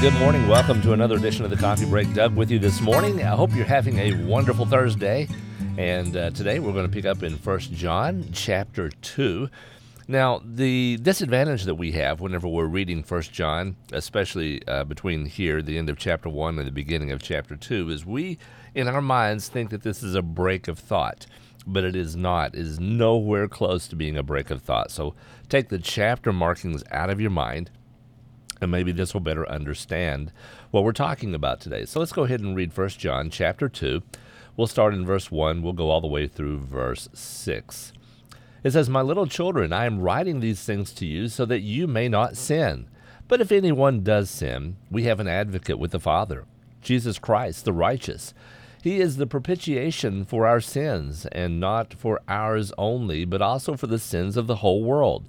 good morning. Welcome to another edition of the Coffee Break. Doug with you this morning. I hope you're having a wonderful Thursday. And uh, today we're going to pick up in First John chapter 2. Now, the disadvantage that we have whenever we're reading First John, especially uh, between here, the end of chapter 1 and the beginning of chapter 2, is we, in our minds, think that this is a break of thought. But it is not. It is nowhere close to being a break of thought. So take the chapter markings out of your mind and maybe this will better understand what we're talking about today. So let's go ahead and read 1 John chapter 2. We'll start in verse 1, we'll go all the way through verse 6. It says, My little children, I am writing these things to you so that you may not sin. But if anyone does sin, we have an advocate with the Father, Jesus Christ, the righteous. He is the propitiation for our sins, and not for ours only, but also for the sins of the whole world.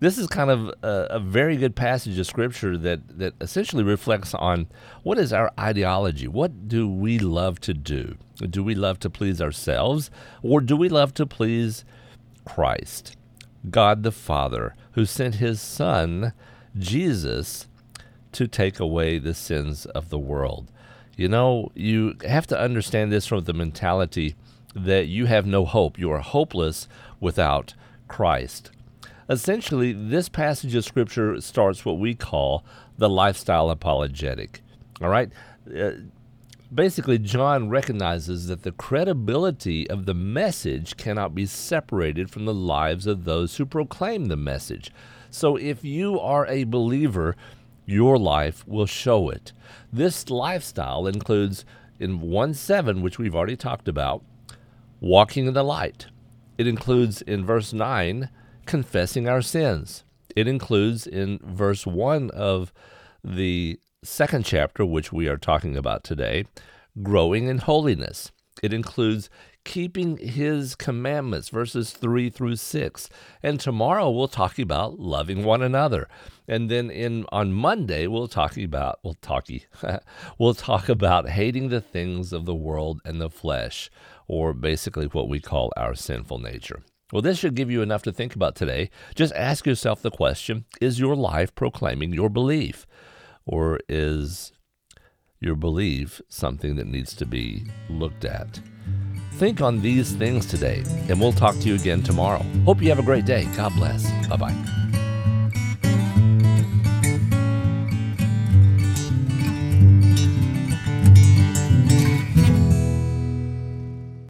this is kind of a, a, very good passage of scripture that, that essentially reflects on what is our ideology? What do we love to do? Do we love to please ourselves or do we love to please Christ, God the Father, who sent his Son, Jesus, to take away the sins of the world? You know, you have to understand this from the mentality that you have no hope. You are hopeless without Christ. Essentially, this passage of Scripture starts what we call the lifestyle apologetic. All right? Uh, basically, John recognizes that the credibility of the message cannot be separated from the lives of those who proclaim the message. So, if you are a believer, your life will show it. This lifestyle includes, in 1 7, which we've already talked about, walking in the light. It includes in verse 9, confessing our sins. It includes in verse 1 of the second chapter, which we are talking about today, growing in holiness. It includes keeping his commandments, verses 3 through 6. And tomorrow we'll talk about loving one another. And then in on Monday we'll talk about we'll talky we'll talk about hating the things of the world and the flesh, or basically what we call our sinful nature. Well, this should give you enough to think about today. Just ask yourself the question Is your life proclaiming your belief? Or is your belief something that needs to be looked at? Think on these things today, and we'll talk to you again tomorrow. Hope you have a great day. God bless. Bye bye.